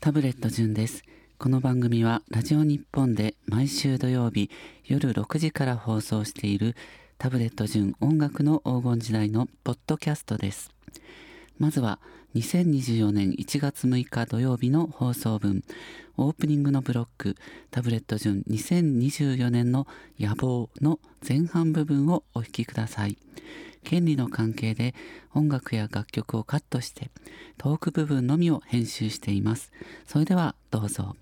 タブレット順です。この番組はラジオ日本で毎週土曜日夜6時から放送しているタブレット順音楽の黄金時代のポッドキャストです。まずは2024年1月6日土曜日の放送分オープニングのブロックタブレット順2024年の野望の前半部分をお聴きください。権利の関係で音楽や楽曲をカットしてトーク部分のみを編集しています。それではどうぞ。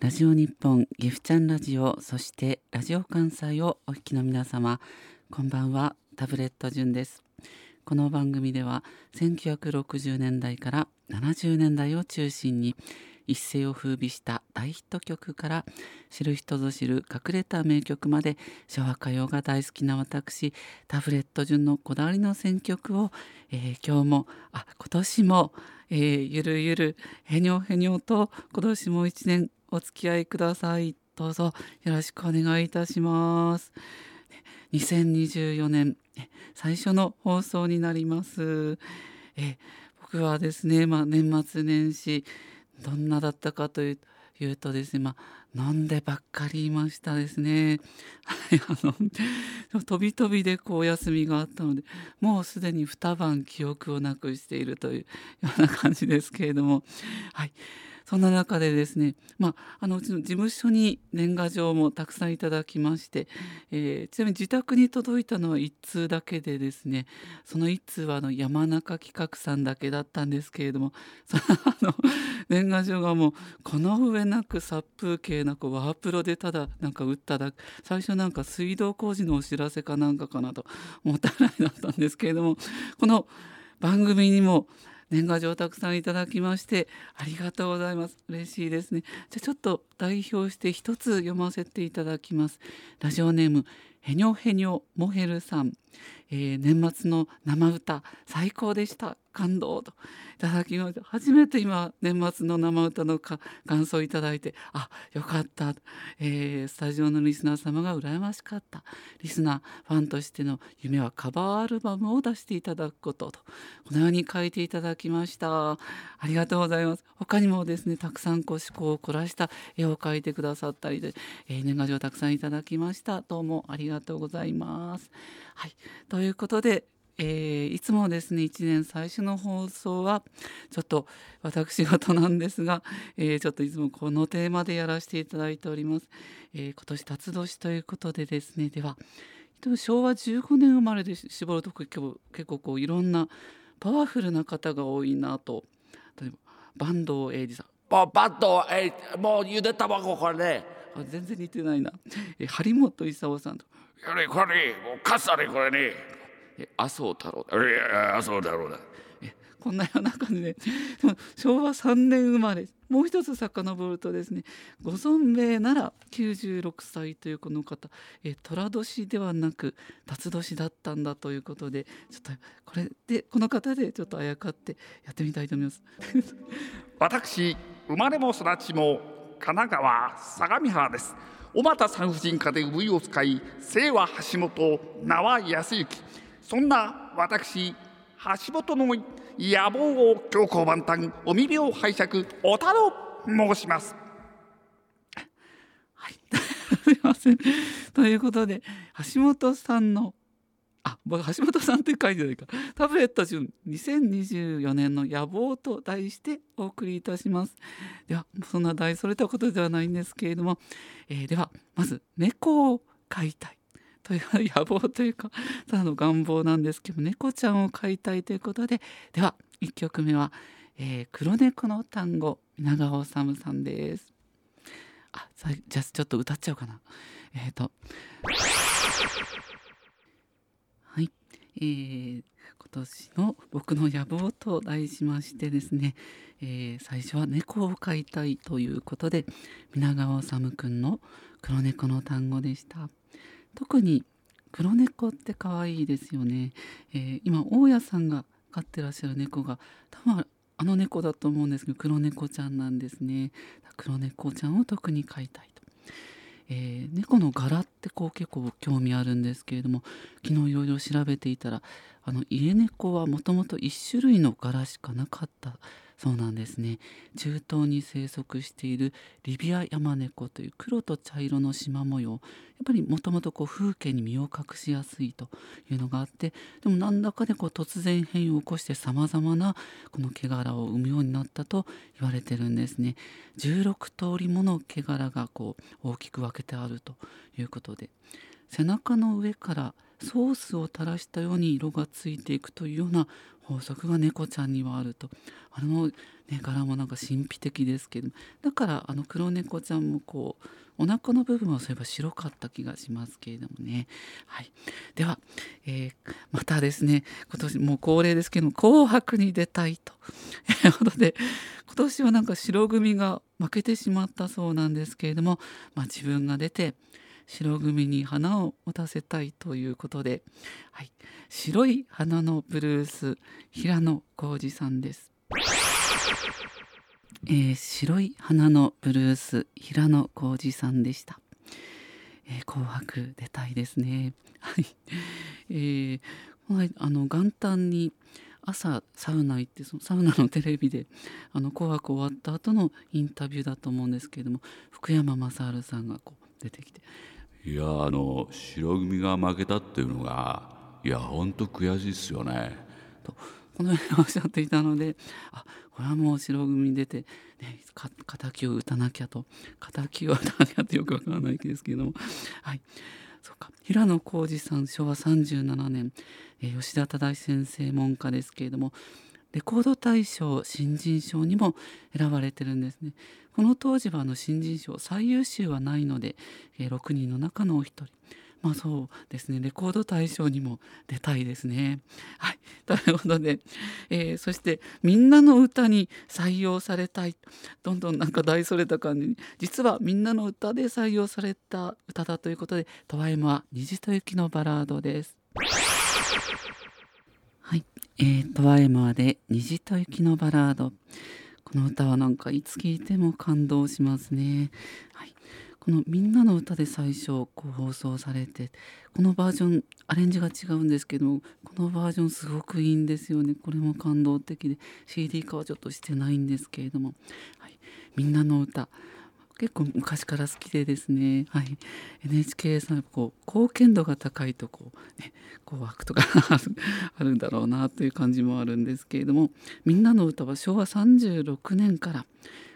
ラジオ日本ギフちゃんラジオそしてラジオ関西をお聞きの皆様こんばんは。タブレット順です。この番組では1960年代から70年代を中心に一世を風靡した大ヒット曲から知る人ぞ知る隠れた名曲まで昭和歌謡が大好きな私タブレット順のこだわりの選曲を、えー、今日もあ今年も、えー、ゆるゆるへにょへにょと今年も一年お付き合いください。どうぞよろしくお願いいたします。2024年最初の放送になります。え僕はですね、まあ、年末年始どんなだったかというとですね、まあ、飲んでばっかりいましたですね。あの飛び飛びでこう休みがあったのでもうすでに二晩記憶をなくしているというような感じですけれども、はい、そんな中でですね、まあ、あのうちの事務所に年賀状もたくさんいただきまして、えー、ちなみに自宅に届いたのは1通だけでですねその1通はあの山中企画さんだけだったんですけれども そのあの年賀状がもうこの上なく殺風景なこうワープロでただなんか打っただ最初なんか水道工事のお知らせかなんかかなと思ったらいだったんですけれどもこの番組にも年賀状たくさんいただきましてありがとうございます。嬉しいですね。じゃちょっと代表して一つ読ませていただきます。ラジオネームへにょへにょモヘルさん、えー、年末の生歌最高でした。感動と。いただきました。初めて今年末の生歌の感想をいただいてあよかった、えー、スタジオのリスナー様が羨ましかった。リスナーファンとしての夢はカバーアルバムを出していただくことと。このように書いていただきました。ありがとうございます。他にもですねたくさんこう思考を凝らした絵を描いてくださったりで、えー、年賀状たくさんいただきました。どうもありがとうございます。はいということでえー、いつもですね1年最初の放送はちょっと私事なんですが、えー、ちょっといつもこのテーマでやらせていただいております。えー、今年辰年ということでですねでは昭和15年生まれで絞ると結構結構こういろんなパワフルな方が多いなと例えば坂東英二さん。バッえもうゆで卵これねあ全然似てないな、え張本勲さんと「これこれもうかすれこれね麻生太郎だ。いや麻生太郎だ。こんなような感じで昭和3年生まれ。もう一つ遡るとですねご存命なら96歳というこの方。え寅年ではなく辰年だったんだということでちょっとこれでこの方でちょっとあやかってやってみたいと思います。私生まれも育ちも神奈川相模原です小俣産婦人科で産湯を使い姓は橋本名は康之そんな私橋本の野望を強行万端お耳を拝借おたろ申します。はい、すいません。ということで橋本さんのあ橋本さんという書いてないか。タブレット順2024年の野望と題してお送りいたします。ではそんな題それたことではないんですけれども、えー、ではまず猫を飼いたい。という 野望というかただの願望なんですけど猫ちゃんを飼いたいということで。では1曲目は、えー、黒猫の単語稲川治さんです。あじゃあちょっと歌っちゃおうかな。えっ、ー、と。えー、今年の僕の野望と題しましてですね、えー、最初は猫を飼いたいということで皆川治くんの黒猫の単語でした。特に黒猫って可愛いですよね、えー、今大家さんが飼ってらっしゃる猫が多分あの猫だと思うんですけど黒猫ちゃんなんですね。黒猫ちゃんを特に飼いたいと、えー、猫の柄ってこう結構興味あるんですけれども昨日いろいろ調べていたらあの家猫はもともと1種類の柄しかなかった。そうなんですね。中東に生息しているリビアヤマネコという黒と茶色の縞模様やっぱりもともと風景に身を隠しやすいというのがあってでも何らかでこう突然変異を起こしてさまざまなこの毛柄を生むようになったと言われてるんですね。16通りもの毛柄がこう大きく分けてあるということで背中の上からソースを垂らしたように色がついていくというような法則が猫ちゃんにはあると。あの、ね、柄もなんか神秘的ですけどだからあの黒猫ちゃんもこうお腹の部分はそういえば白かった気がしますけれどもね。はい、では、えー、またですね今年もう恒例ですけども「紅白」に出たいと。いうことで今年はなんか白組が負けてしまったそうなんですけれども、まあ、自分が出て白組に花を持たせたいということで、はい、白い花のブルース平野浩二さんです。えー、白い花のブルース平野浩二さんでした。えー、紅白出たいですね。はい、えー、あの元旦に朝サウナ行ってそのサウナのテレビで「あの紅白」終わった後のインタビューだと思うんですけれども福山雅治さんがこう出てきていやあの白組が負けたっていうのがいや本当悔しいですよね。とこのようにおっしゃっていたのであこれはもう白組に出て、ね、敵を打たなきゃと敵を打たなきゃってよくわからないですけどもはいそうか平野浩二さん昭和37年、え、吉田忠先生門下ですけれどもレコード大賞新人賞にも選ばれてるんですね。この当時はあの新人賞最優秀はないので、えー、6人の中のお一人。まあそうですね。レコード大賞にも出たいですね。はい。ということで、えー、そして「みんなの歌に採用されたい」どんどんなんか大それた感じに。実は「みんなの歌」で採用された歌だということで「トワイムは虹と雪のバラード」です。はい、えー、トワイムはで虹と雪のバラード。この歌はなんかいつ聴いても感動しますね。はい。この「みんなの歌で最初こう放送されてこのバージョンアレンジが違うんですけどこのバージョンすごくいいんですよね。これも感動的で。CD 化はちょっとしてないんですけれども「はい、みんなの歌。結構昔から好きでですね、はい、NHK さんこう貢献度が高いとこう、ね、紅白とか あるんだろうなという感じもあるんですけれども「みんなの歌は昭和36年から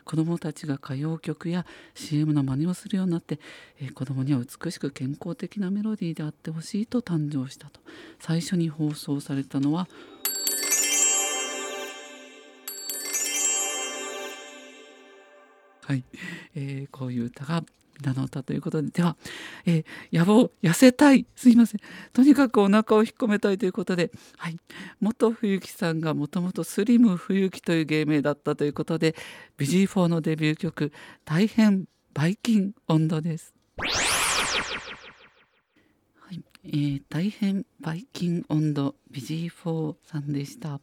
子どもたちが歌謡曲や CM の真似をするようになって、えー、子どもには美しく健康的なメロディーであってほしいと誕生したと。最初に放送されたのははい、えー、こういう歌が皆の歌ということで。では、えー、野望痩せたい。すいません。とにかくお腹を引っ込めたいということで、はい、元冬木さんがもともとスリム冬木という芸名だったということで。BG4 のデビュー曲「大変バイキン温度」です。はい。えー、大変バイキン温度 BG4 さんでした。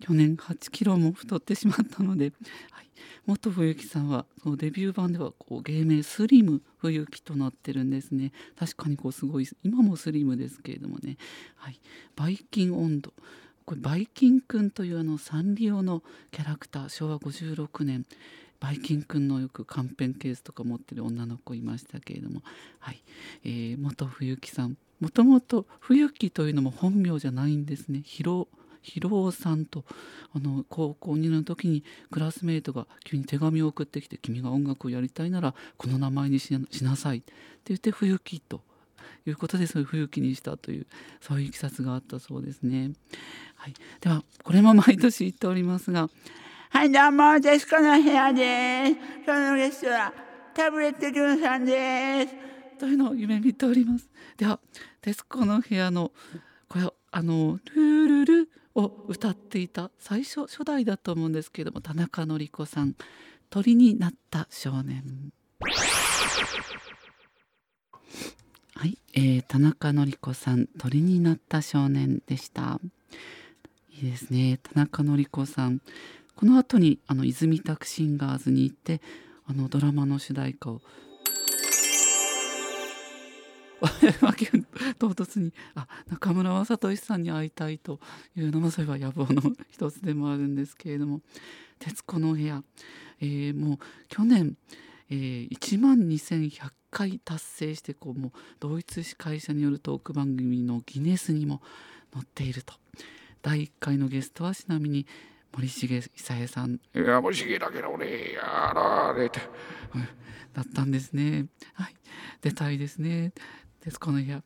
去年8キロも太ってしまったので、はい、元冬木さんはそのデビュー版ではこう芸名スリム冬木となってるんですね。確かにこうすごい今もスリムですけれどもね、はい、バイキン温度。これバイキンくんというあのサンリオのキャラクター昭和56年。バイキンくんのよくカンペンケースとか持ってる女の子いましたけれども、はい。えー、元冬木さん。もともと冬木というのも本名じゃないんですね。広広尾さんとあの高校2年の時にクラスメートが急に手紙を送ってきて「君が音楽をやりたいならこの名前にしなさい」って言って冬木ということでそういう冬木にしたというそういういきさつがあったそうですね。はい、ではこれも毎年言っておりますが「はい。どうもテスコの部屋です」「今日のゲストはタブレットジュンさんです」というのを夢見ております。では「テスコの部屋の」これあの「ルールル」を歌っていた最初初代だと思うんですけれども田中典子さん「鳥になった少年」はい、えー、田中典子さん「鳥になった少年」でした。いいですね。田中典子さんこの後にあの泉拓シンガーズに行ってあのドラマの主題歌を 唐突にあ中村雅俊さんに会いたいというのもそういえば野望の一つでもあるんですけれども「徹子の部屋」えー、もう去年、えー、1万2100回達成してこうもう同一司会者によるトーク番組のギネスにも載っていると。第1回のゲストはちなみに森重久恵さん。いや森重だけど俺やられて、だったんですね。はい。出たいですねですこの部屋。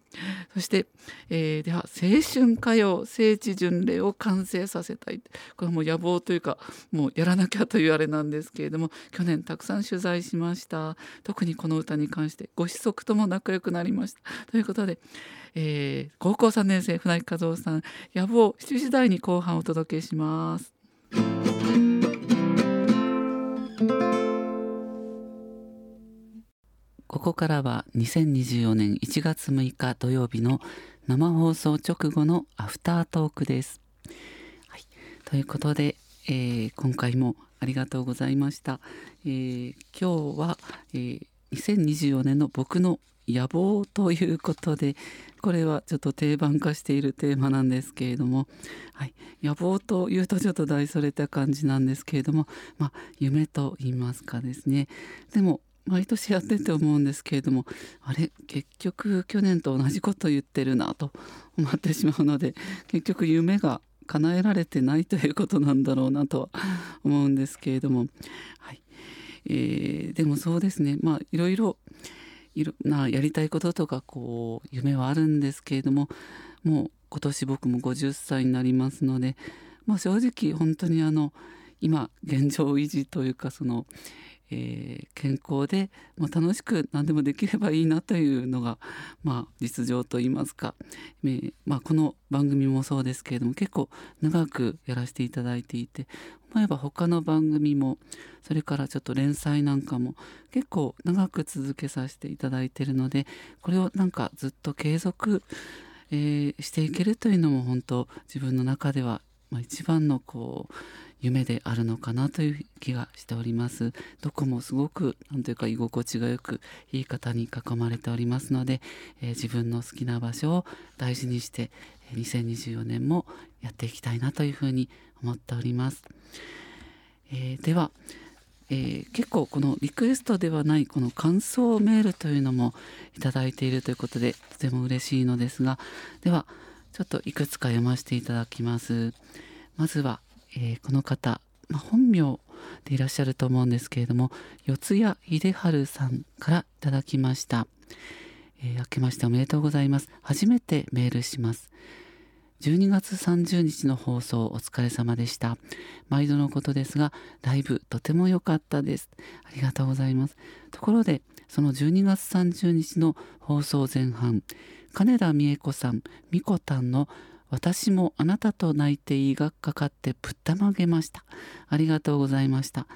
そして、えー、では青春歌謡聖地巡礼を完成させたい。これはもう野望というかもうやらなきゃというあれなんですけれども去年たくさん取材しました。特にこの歌に関してご子息とも仲良くなりました。ということで、えー、高校3年生船木和夫さん野望7時台に後半お届けします。ここからは2024年1月6日土曜日の生放送直後のアフタートークです。はい、ということで、えー、今回もありがとうございました。えー、今日は、えー、2024年の僕の野望ということでこれはちょっと定番化しているテーマなんですけれども、はい、野望というとちょっと大それた感じなんですけれども、まあ、夢と言いますかですねでも毎年やってて思うんですけれどもあれ結局去年と同じこと言ってるなと思ってしまうので結局夢が叶えられてないということなんだろうなとは思うんですけれども、はい。えー、でもそうですね。まあいろいろいろなやりたいこととかこう夢はあるんですけれどももう今年僕も50歳になりますので、まあ、正直本当にあの今現状維持というかそのえー、健康で、まあ、楽しく何でもできればいいなというのが、まあ、実情といいますか、えー、まあ、この番組もそうですけれども結構長くやらせていただいていて思えば他の番組もそれからちょっと連載なんかも結構長く続けさせていただいているのでこれをなんかずっと継続、えー、していけるというのも本当自分の中では、まあ、一番のこう夢であるのかなという気がしております。どこもすごく何というか居心地がよくいい方に囲まれておりますので、えー、自分の好きな場所を大事にして2024年もやっていきたいなというふうに思っております、えー、では、えー、結構このリクエストではないこの感想メールというのもいただいているということでとても嬉しいのですがではちょっといくつか読ませていただきます。まずはえー、この方、まあ、本名でいらっしゃると思うんですけれども四谷秀治さんからいただきました、えー、明けましておめでとうございます。初めてメールします。12月30日の放送お疲れ様でした。毎度のことですがライブとても良かったです。ありがとうございます。ところでその12月30日の放送前半金田美恵子さんみこたんの私もあなたと泣いていいがかかってぶったまげました。ありがとうございました。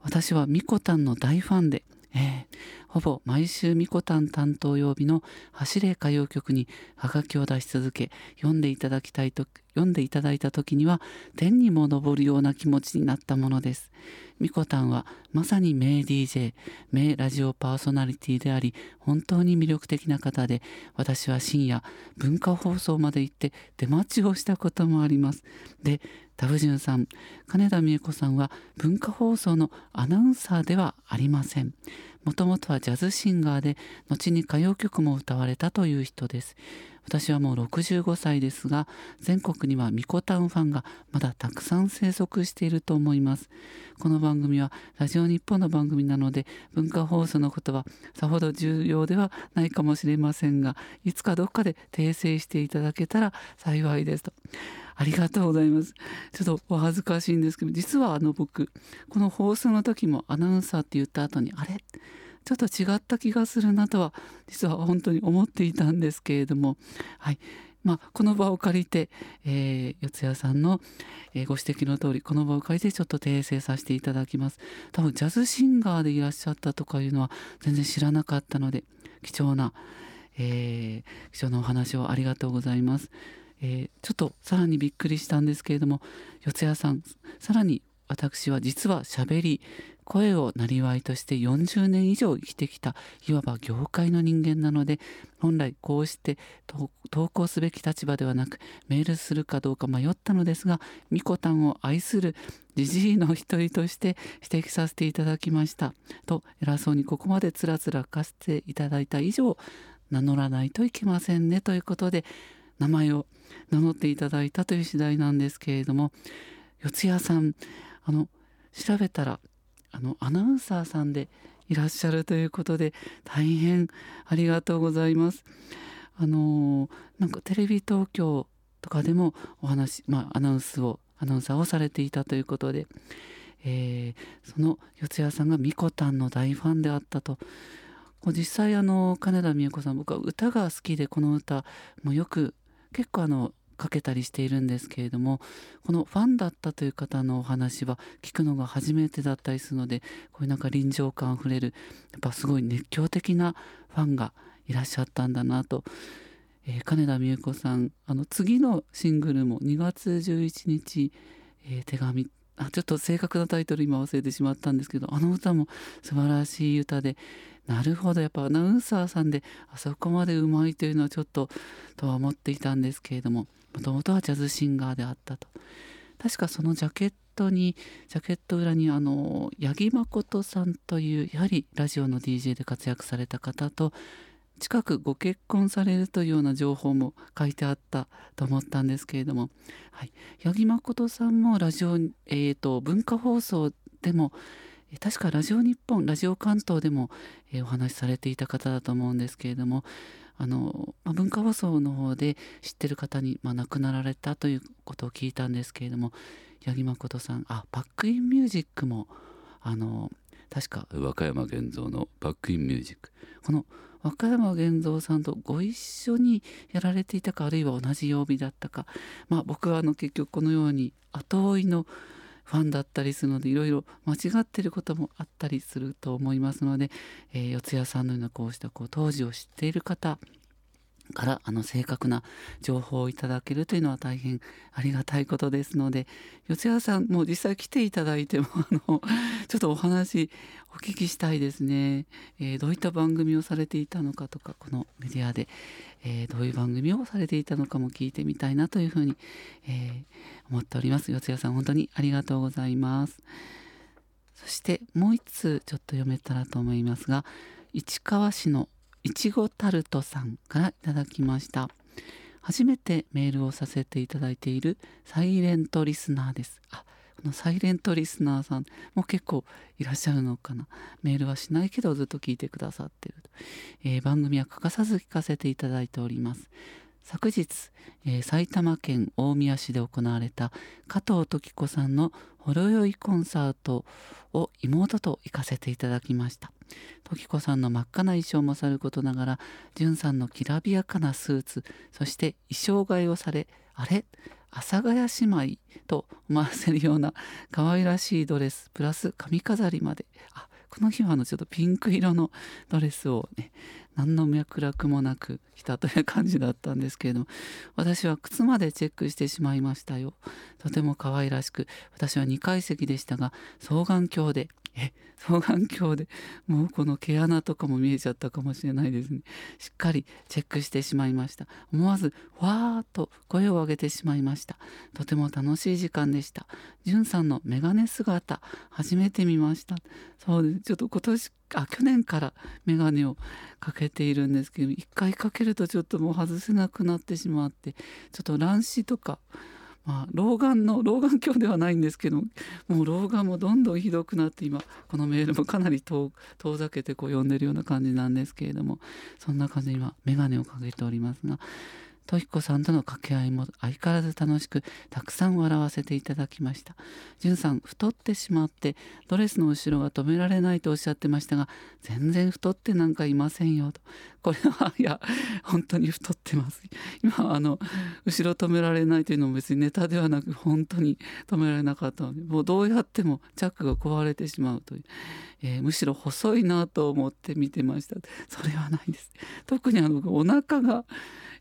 私はみこたんの大ファンで、えー、ほぼ毎週みこたん担当曜日の走れ歌謡曲にハガキを出し続け、読んでいただきたいと、読んでいただいた時には天にも昇るような気持ちになったものです。みこたんはまさに名 DJ、名ラジオパーソナリティであり、本当に魅力的な方で、私は深夜、文化放送まで行って出待ちをしたこともあります。で、タブジュンさん、金田美恵子さんは文化放送のアナウンサーではありません。もともとはジャズシンガーで、後に歌謡曲も歌われたという人です。私はもう65歳ですが全国にはミコタウンファンがまだたくさん生息していると思います。この番組はラジオ日本の番組なので文化放送のことはさほど重要ではないかもしれませんがいつかどっかで訂正していただけたら幸いですと。ありがとうございます。ちょっとお恥ずかしいんですけど、実はあの僕、この放送の時もアナウンサーって言った後に、あれ？ちょっと違った気がするなとは実は本当に思っていたんですけれども、はい。まあ、この場を借りて、えー、四谷さんの、えー、ご指摘の通りこの場を借りてちょっと訂正させていただきます。多分ジャズシンガーでいらっしゃったとかいうのは全然知らなかったので貴重な、えー、貴重なお話をありがとうございます、えー、ちょっとさらにびっくりしたんですけれども四谷さんさらに私は実はしゃべり声をなりわいとして40年以上生きてきたいわば業界の人間なので本来こうして投稿すべき立場ではなくメールするかどうか迷ったのですがみこたんを愛するじじいの一人として指摘させていただきました。と偉そうにここまでつらつらかせていただいた以上名乗らないといけませんねということで名前を名乗っていただいたという次第なんですけれども四谷さんあの調べたらあのアナウンサーさんでいらっしゃるということで大変ありがとうございます。あのなんかテレビ東京とかでもお話、まあ、アナウンスをアナウンサーをされていたということで、えー、その四谷さんがみこたんの大ファンであったと実際あの金田美恵子さん僕は歌が好きでこの歌もよく結構あのかけたりしているんですけれどもこのファンだったという方のお話は聞くのが初めてだったりするのでこういうなんか臨場感あふれるやっぱすごい熱狂的なファンがいらっしゃったんだなと、えー、金田美恵子さんあの次のシングルも2月11日、えー、手紙あちょっと正確なタイトル今忘れてしまったんですけどあの歌も素晴らしい歌でなるほどやっぱアナウンサーさんであそこまでうまいというのはちょっととは思っていたんですけれどももともとはジャズシンガーであったと。確かそのジャケットにジャケット裏にあの八木誠さんというやはりラジオの DJ で活躍された方と近くご結婚されるというような情報も書いてあったと思ったんですけれども、はい、八木誠さんもラジオ、えーと文化放送でも確かラジオ日本ラジオ関東でも、えー、お話しされていた方だと思うんですけれども。あの、まあ、文化放送の方で知ってる方に、まあ、亡くなられたということを聞いたんですけれども八木誠さんあバックインミュージックもあの確か和歌山源三のバックインミュージック。この和歌山源三さんとご一緒にやられていたかあるいは同じ曜日だったかまあ僕はあの結局このように後追いのファンだったりするのでいろいろ間違ってることもあったりすると思いますので、えー、四谷さんのようなこうしたこう当時を知っている方からあの正確な情報をいただけるというのは大変ありがたいことですので四谷さんも実際来ていただいても あのちょっとお話お聞きしたいですね、えー、どういった番組をされていたのかとかこのメディアで、えー、どういう番組をされていたのかも聞いてみたいなというふうに、えー、思っております。四谷さん本当にありがとうございます。そしてもう一通ちょっと読めたらと思いますが市川市のいちごタルトさんからいただきました。初めてメールをさせていただいているサイレントリスナーです。あこのサイレントリスナーさんも結構いらっしゃるのかな。メールはしないけどずっと聞いてくださってる、えー、番組は欠かさず聞かせていただいております。昨日、えー、埼玉県大宮市で行われた加藤時子さんのほろ酔いコンサートを妹と行かせていただきました。時子さんの真っ赤な衣装もさることながらんさんのきらびやかなスーツそして衣装替えをされあれ？阿佐ヶ谷姉妹と思わせるような可愛らしいドレスプラス髪飾りまで。あこの日はあのちょっとピンク色のドレスをね何の脈絡もなく来たという感じだったんですけれども私は靴までチェックしてしまいましたよ。とても可愛らしく私は2階席でしたが双眼鏡でえ 双眼鏡でもうこの毛穴とかも見えちゃったかもしれないですね。しっかりチェックしてしまいました。思わずわーっと声を上げてしまいました。とても楽しい時間でした。じゅんさんのメガネ姿初めて見ました。そうです。ちょっと今年あ去年からメガネをかけているんですけど一回かけるとちょっともう外せなくなってしまってちょっと乱視とかまあ、老眼の老眼鏡ではないんですけどもう老眼もどんどんひどくなって今このメールもかなり遠ざけてこう読んでるような感じなんですけれどもそんな感じで今眼鏡をかけておりますがとひこさんとの掛け合いも相変わらず楽しくたくさん笑わせていただきました。じゅんさん太ってしまってドレスの後ろが止められないとおっしゃってましたが全然太ってなんかいませんよと。これはいや本当に太ってます。今あの後ろ止められないというのも別にネタではなく本当に止められなかったのでもうどうやってもチャックが壊れてしまうという、えー、むしろ細いなと思って見てました。それはないです。特にあのお腹が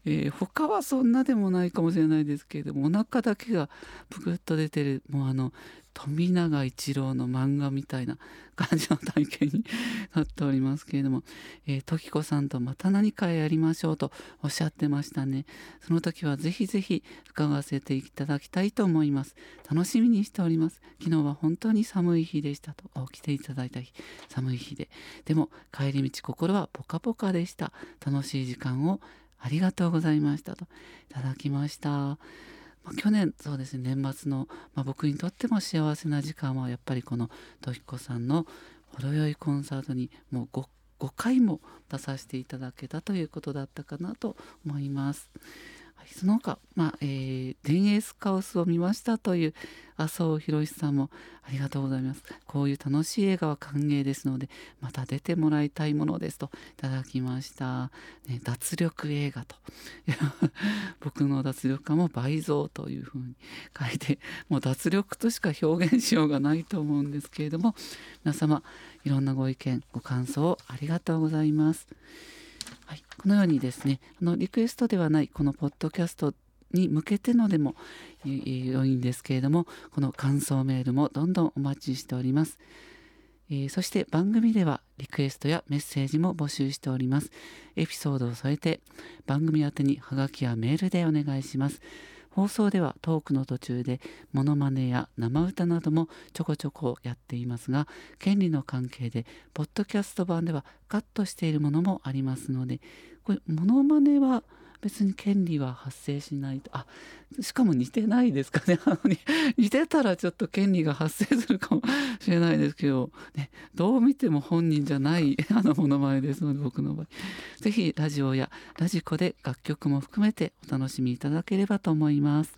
えー、他はそんなでもないかもしれないですけれどもお腹だけがぷくっと出てるもうあの富永一郎の漫画みたいな感じの体験になっておりますけれども、えー、時子さんとまた何かやりましょうとおっしゃってましたね。その時はぜひぜひ伺わせていただきたいと思います。楽しみにしております。昨日は本当に寒い日でしたと来ていただいた日。寒い日で。でも帰り道心はポカポカでした。楽しい時間をありがとうございましたといただきました、去年そうですね年末の、まあ、僕にとっても幸せな時間はやっぱりこのとひこさんのほろよいコンサートにもう 5, 5回も出させていただけたということだったかなと思います。はい、その他、まあえー、デンエースカオスを見ましたという麻生博さんもありがとうございます。こういう楽しい映画は歓迎ですので、また出てもらいたいものですといただきました。ね、脱力映画と。僕の脱力感も倍増というふうに書いて、もう脱力としか表現しようがないと思うんですけれども、皆様、いろんなご意見、ご感想ありがとうございます。はい、このようにですねあのリクエストではないこのポッドキャストに向けてのでも良いんですけれどもこの感想メールもどんどんお待ちしております、えー、そして番組ではリクエストやメッセージも募集しております。エピソードを添えて番組宛てにハガキやメールでお願いします。放送ではトークの途中でモノマネや生歌などもちょこちょこやっていますが権利の関係でポッドキャスト版ではカットしているものもありますのでこれモノマネは別に権利は発生しないと。あしかも似てないですかね。あの似てたらちょっと権利が発生するかもしれないですけど、ね、どう見ても本人じゃない あのものまねですので僕の場合。是非ラジオやラジコで楽曲も含めてお楽しみいただければと思います。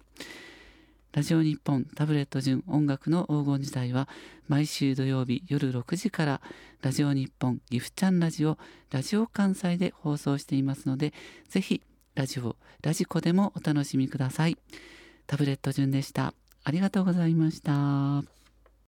ラジオ日本タブレット順音楽の黄金時代は毎週土曜日夜6時からラジオ日本ギフチャンラジオラジオ関西で放送していますのでぜひラジオ、ラジコでもお楽しみください。タブレット順でした。ありがとうございました。